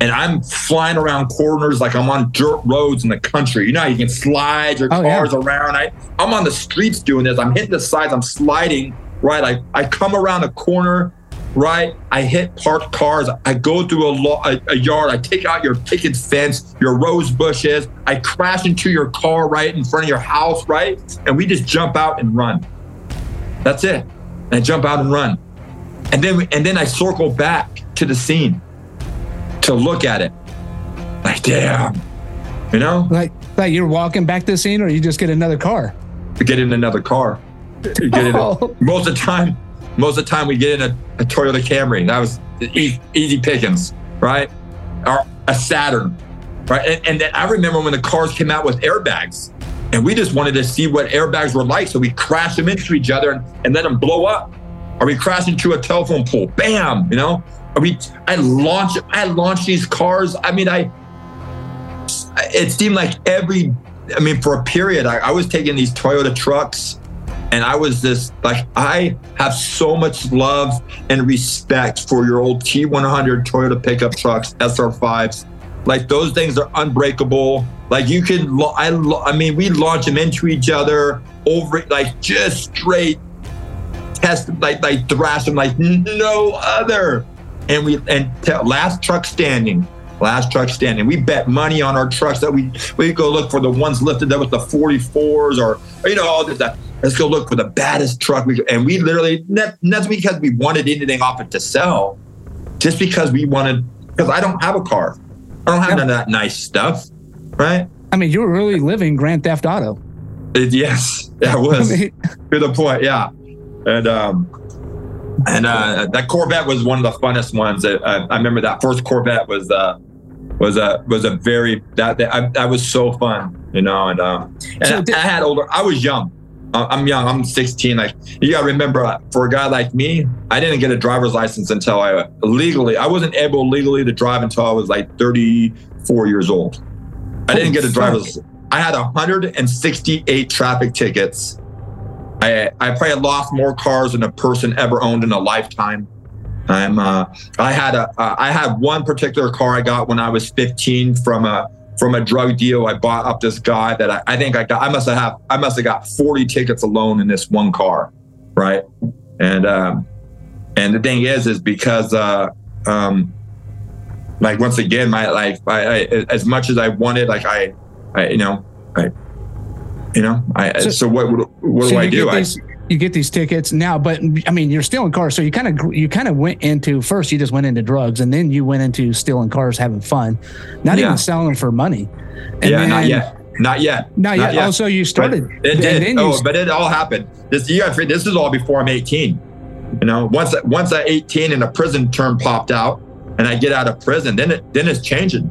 And I'm flying around corners like I'm on dirt roads in the country. You know, how you can slide your Oh, yeah. cars around. I, I'm on the streets doing this. I'm hitting the sides. I'm sliding, right? I, I come around a corner right? I hit parked cars. I go through a, lo- a, a yard. I take out your picket fence, your rose bushes. I crash into your car right in front of your house, right? And we just jump out and run. That's it. And I jump out and run. And then and then I circle back to the scene to look at it. Like, damn, you know, like like you're walking back to the scene or you just get another car? to get in another car. Get in a- Oh. most of the time, most of the time we get in a, a Toyota Camry. That was easy, easy pickings, right? Or a Saturn, right? And, and then I remember when the cars came out with airbags, and we just wanted to see what airbags were like, so we crashed them into each other and, and let them blow up. Or we crashed into a telephone pole, bam, you know? Or we, I launched, I launched these cars. I mean, I, it seemed like every, I mean, for a period, I, I was taking these Toyota trucks and I was just like, I have so much love and respect for your old T100 Toyota pickup trucks, SR5s. Like those things are unbreakable. Like you can, I, I mean, we launch them into each other over, like just straight test, like like thrash them like no other. And we and t- last truck standing, last truck standing. We bet money on our trucks that we we go look for the ones lifted up with the 44s or, you know all this that. Let's go look for the baddest truck. We, and we literally not because we wanted anything off it to sell, just because we wanted. Because I don't have a car, I don't have Yeah. none of that nice stuff, right? I mean, you were really living Grand Theft Auto. It- yes, that I was mean, to the point, yeah. And um, and uh, that Corvette was one of the funnest ones. That, uh, I remember that first Corvette was uh, was a was a very that that, I, that was so fun, you know. And um, and So did- I had older. I was young. I'm young. I'm 16. Like you gotta remember, for a guy like me, I didn't get a driver's license until I legally. I wasn't able legally to drive until I was like 34 years old. I didn't get a fuck. driver's. I had 168 traffic tickets. I I probably lost more cars than a person ever owned in a lifetime. I'm uh, I had a uh, I had one particular car I got when I was 15 from a from a drug deal. I bought up this guy that I, I think I got. I must have I must have got 40 tickets alone in this one car, right? And um, and the thing is, is because uh, um, like once again, my like I, I as much as I wanted, like I, I you know, I, you know, I So- so, what what, what do I do? Get I these, you get these tickets now, but I mean, you're stealing cars. So you kind of, you kind of went into first, you just went into drugs and then you went into stealing cars, having fun, not Yeah. even selling them for money. And yeah, not yet. Not yet. Not yet. yet. Also, you started. But it did. then you oh, but it all happened. This you got this is all before I'm 18. You know, once once I'm 18 and a prison term popped out, and I get out of prison, then it then it's changing.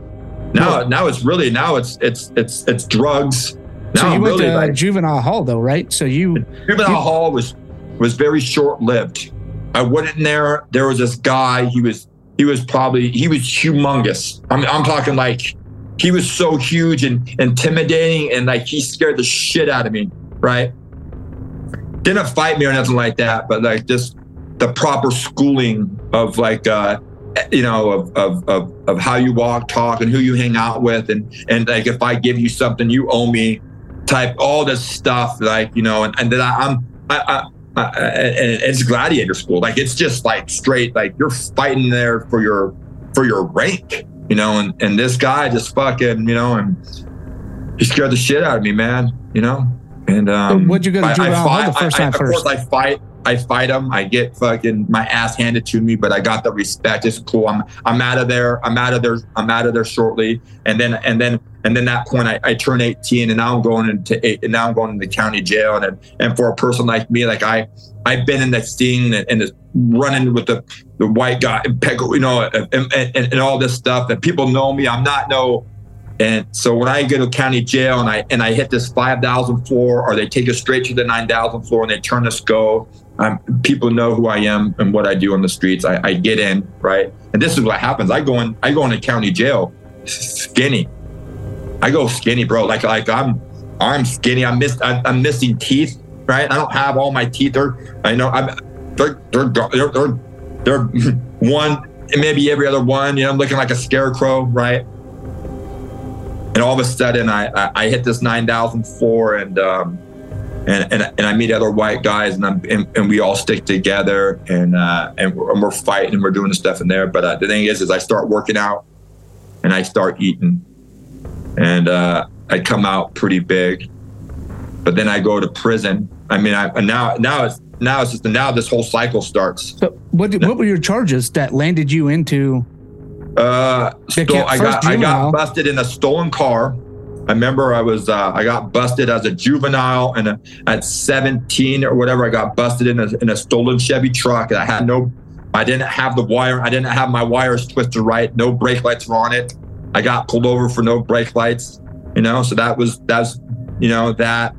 Now now it's really now it's it's it's it's drugs. So you went really to like juvenile hall though, right? So you, juvenile you- hall was was very short lived. I went in there. There was this guy. He was he was probably he was humongous. I'm I'm talking like he was so huge and intimidating and like he scared the shit out of me. Right? Didn't fight me or nothing like that, but like just the proper schooling of like uh you know of, of of of how you walk talk and who you hang out with and and like if i give you something you owe me type all this stuff like you know and, and then I, i'm I, I, I and it's gladiator school like it's just like straight like you're fighting there for your for your rank you know and and this guy just fucking you know and he scared the shit out of me man you know and um what'd you go to I- I fight- the first time of first? course i fight I fight him. I get fucking my ass handed to me, but I got the respect. It's cool. I'm I'm out of there. I'm out of there. I'm out of there shortly. And then and then and then that point, I, I turn 18, and now I'm going into eight, and now I'm going into county jail. And and for a person like me, like I I've been in that scene and, and running with the the white guy, and you know, and, and, and, all this stuff. And people know me. I'm not no. And so when I go to county jail and I and I hit this five thousand floor, or they take us straight to the nine thousand floor and they turn us go, um, people know who I am and what I do on the streets. I, I get in right, and this is what happens. I go in. I go into county jail, skinny. I go skinny, bro. Like like I'm I'm skinny. I'm miss I'm, I'm missing teeth. Right. I don't have all my teeth. They're I know I'm they're they're they're they're, they're one maybe every other one. You know, I'm looking like a scarecrow. Right and all of a sudden I I, I hit this nine thousand four and um and, and and I meet other white guys and I'm and, and we all stick together and uh and we're, and we're fighting and we're doing stuff in there. But uh, the thing is, is I start working out and I start eating and uh, I come out pretty big. But then I go to prison. I mean, I now now it's now it's just now this whole cycle starts. So what did, what were your charges that landed you into? Uh, They I got I got busted in a stolen car. I remember I was uh, I got busted as a juvenile and a, at 17 or whatever. I got busted in a, in a stolen Chevy truck. and I had no, I didn't have the wire. I didn't have my wires twisted right. No brake lights were on it. I got pulled over for no brake lights. You know, so that was that's you know that.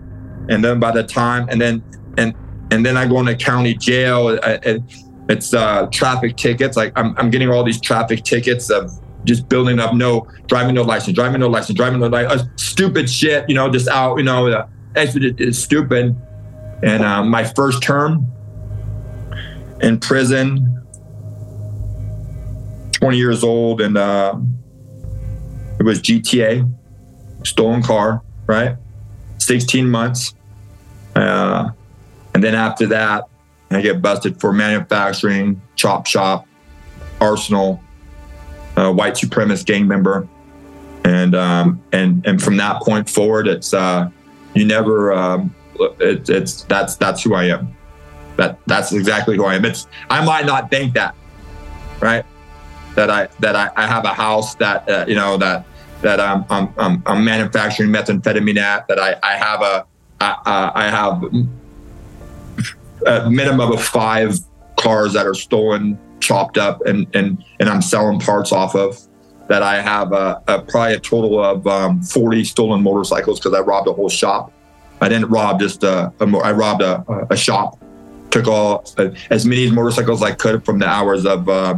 And then by the time and then and and then I go into county jail. I, it, it's uh, traffic tickets. Like I'm, I'm getting all these traffic tickets of just building up no driving no license, driving no license, driving no license, uh, stupid shit. You know, just out. You know, uh, it's, stupid. And uh, my first term in prison, 20 years old, and uh, it was GTA, stolen car, right? 16 months. Uh, and then after that, I get busted for manufacturing, chop shop, arsenal, uh, white supremacist gang member, and um, and and from that point forward, it's uh, you never. Um, it, it's that's that's who I am. That that's exactly who I am. It's I might not think that, right? That I that I, I have a house that uh, you know that that I'm I'm I'm, I'm manufacturing methamphetamine at. That I I have a I, uh, have a minimum of five cars that are stolen, chopped up, and and and I'm selling parts off of. That I have a, a probably a total of um, 40 stolen motorcycles because I robbed a whole shop. I didn't rob just I robbed a, a shop. Took all uh, as many motorcycles as I could from the hours of uh,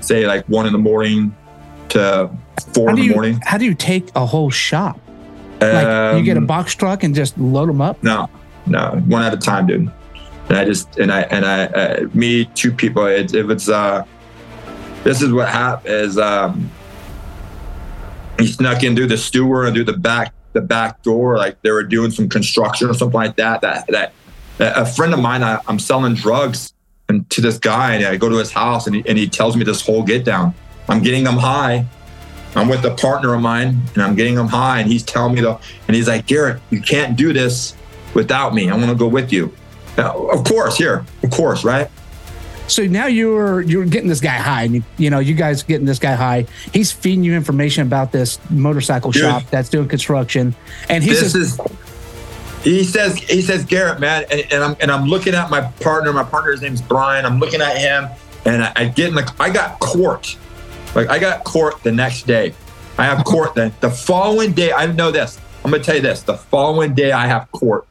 say like one in the morning to four How in do the you morning. how do you take a whole shop? Like you get a Um, box truck and just load them up. No, no, one at a time, dude. And I just and I and I uh, me two people. It, it was uh, this is what happened is um, he snuck in through the steward and through the back the back door, like they were doing some construction or something like that. That that, that a friend of mine, I, I'm selling drugs and to this guy, and I go to his house and he, and he tells me this whole get down. I'm getting them high. I'm with a partner of mine and I'm getting him high and he's telling me the and he's like, Garet, you can't do this without me. I want to go with you. of course, here, of course, right? So now you're you're getting this guy high, and you, you know you guys getting this guy high. He's feeding you information about this motorcycle Dude, shop that's doing construction, and this just, is. He says he says Garet, man, and, and, I'm and I'm looking at my partner. My partner's name's Brian. I'm looking at him, and I, I get in the. I got court, like I got court the next day. I have court then. The following day, I know this. I'm gonna tell you this. The following day, I have court,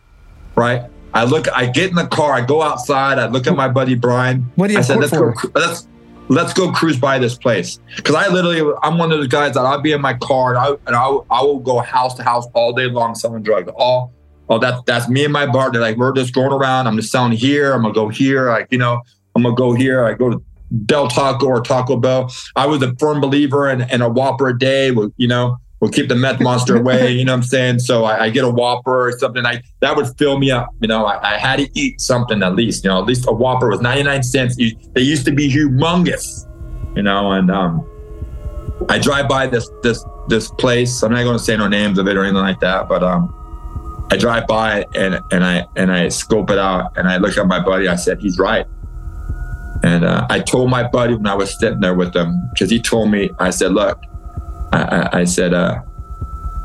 right? I look, I get in the car, I go outside, I look at my buddy Brian. What do you I said, let's for? go, let's let's go cruise by this place. Cause I literally, I'm one of those guys that I'll be in my car and I, and I, I will go house to house all day long selling drugs. All, oh, that's, that's me and my partner. Like we're just going around. I'm just selling here. I'm gonna go here. Like, you know, I'm gonna go here. I go to Del Taco or Taco Bell. I was a firm believer in, in a Whopper a day. You know, we'll keep the meth monster away. You know what I'm saying? So I, I, get a Whopper or something. I that would fill me up. You know, I, I, had to eat something at least. You know, at least a Whopper was 99 cents. They used to be humongous. You know, and um, I drive by this this this place. I'm not going to say no names of it or anything like that, but um, I drive by and and I and I scope it out and I look at my buddy. I said, he's right. And uh, I told my buddy when I was sitting there with him because he told me. I said, look I, I, said, uh,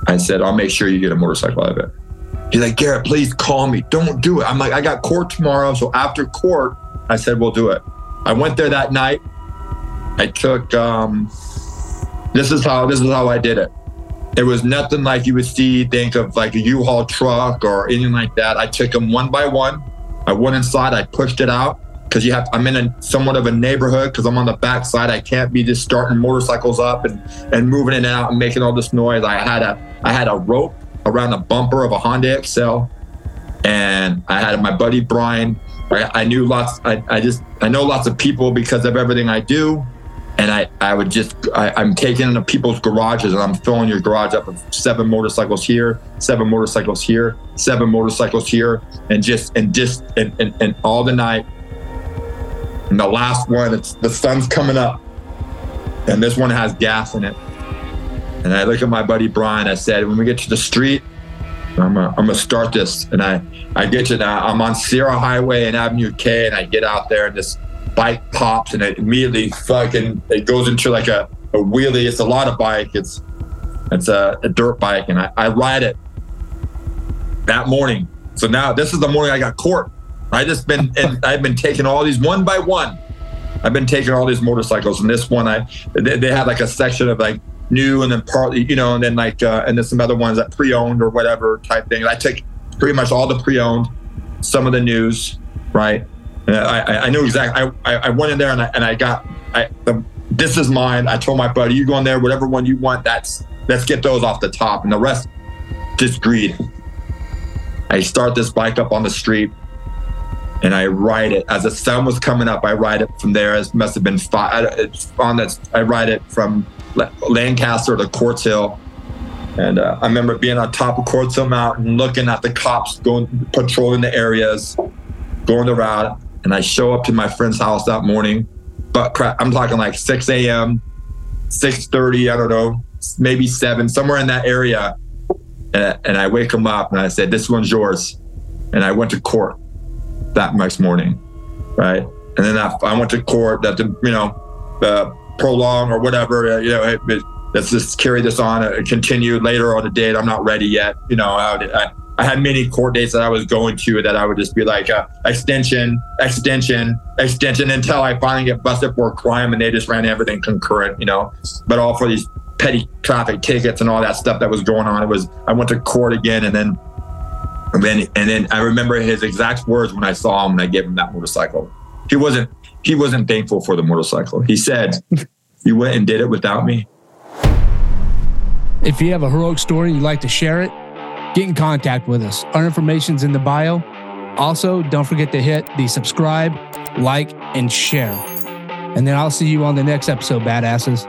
I said, I'll make sure you get a motorcycle out of it. He's like, Garet, please call me. Don't do it. I'm like, I got court tomorrow. So after court, I said, we'll do it. I went there that night. I took, um, this is how, this is how I did it. It was nothing like you would see, think of like a U-Haul truck or anything like that. I took them one by one. I went inside, I pushed it out because you have I'm in a somewhat of a neighborhood because I'm on the backside. I can't be just starting motorcycles up and and moving in and out and making all this noise. I had a I had a rope around the bumper of a Honda XL, and I had my buddy Brian. I, I knew lots. I, I just I know lots of people because of everything I do. And I, I would just, I, am taking into people's garages and I'm filling your garage up with seven motorcycles here, seven motorcycles here, seven motorcycles here, and just, and just, and, and, and all the night, and the last one, it's the sun's coming up, and this one has gas in it. And I look at my buddy Brian. I said, when we get to the street, I'm gonna, I'm gonna start this. And I, I get to now. I'm on Sierra Highway and Avenue K, and I get out there, and this bike pops, and it immediately fucking it goes into like a, a wheelie. It's a lot of bike. It's it's a, a dirt bike, and I, I ride it that morning. So now this is the morning I got court. I just been and I've been taking all these one by one. I've been taking all these motorcycles, and this one I they, they had like a section of like new and then partly you know, and then like uh, and then some other ones that pre-owned or whatever type thing. I took pretty much all the pre-owned, some of the news, right? And I, I knew exactly. I, I went in there and I, and I got I the, this is mine. I told my buddy, you go in there, whatever one you want. That's let's get those off the top, and the rest just greed. I start this bike up on the street and I ride it as the sun was coming up. I ride it from there. It must have been five. It's on that. I ride it from Lancaster to Quartz Hill, and uh, I remember being on top of Quartz Hill Mountain, looking at the cops going patrolling the areas, going route, and I show up to my friend's house that morning. But I'm talking like 6 a.m., 6:30. I don't know, maybe seven, somewhere in that area. And I wake him up and I said, "This one's yours," and I went to court that next morning, right? And then I, I went to court that to you know uh, prolong or whatever. Uh, you know, it, it, let's just carry this on, uh, continue later on the date. I'm not ready yet. You know, I, I, I, had many court dates that I was going to that I would just be like uh, extension, extension, extension until I finally get busted for a crime and they just ran everything concurrent. You know, but all for these petty traffic tickets and all that stuff that was going on. It was I went to court again and then and then, and then I remember his exact words when I saw him and I gave him that motorcycle. He wasn't he wasn't thankful for the motorcycle. He said, "You went and did it without me." If you have a heroic story you'd like to share it, get in contact with us. Our information's in the bio. Also, don't forget to hit the subscribe, like, and share. And then I'll see you on the next episode, badasses.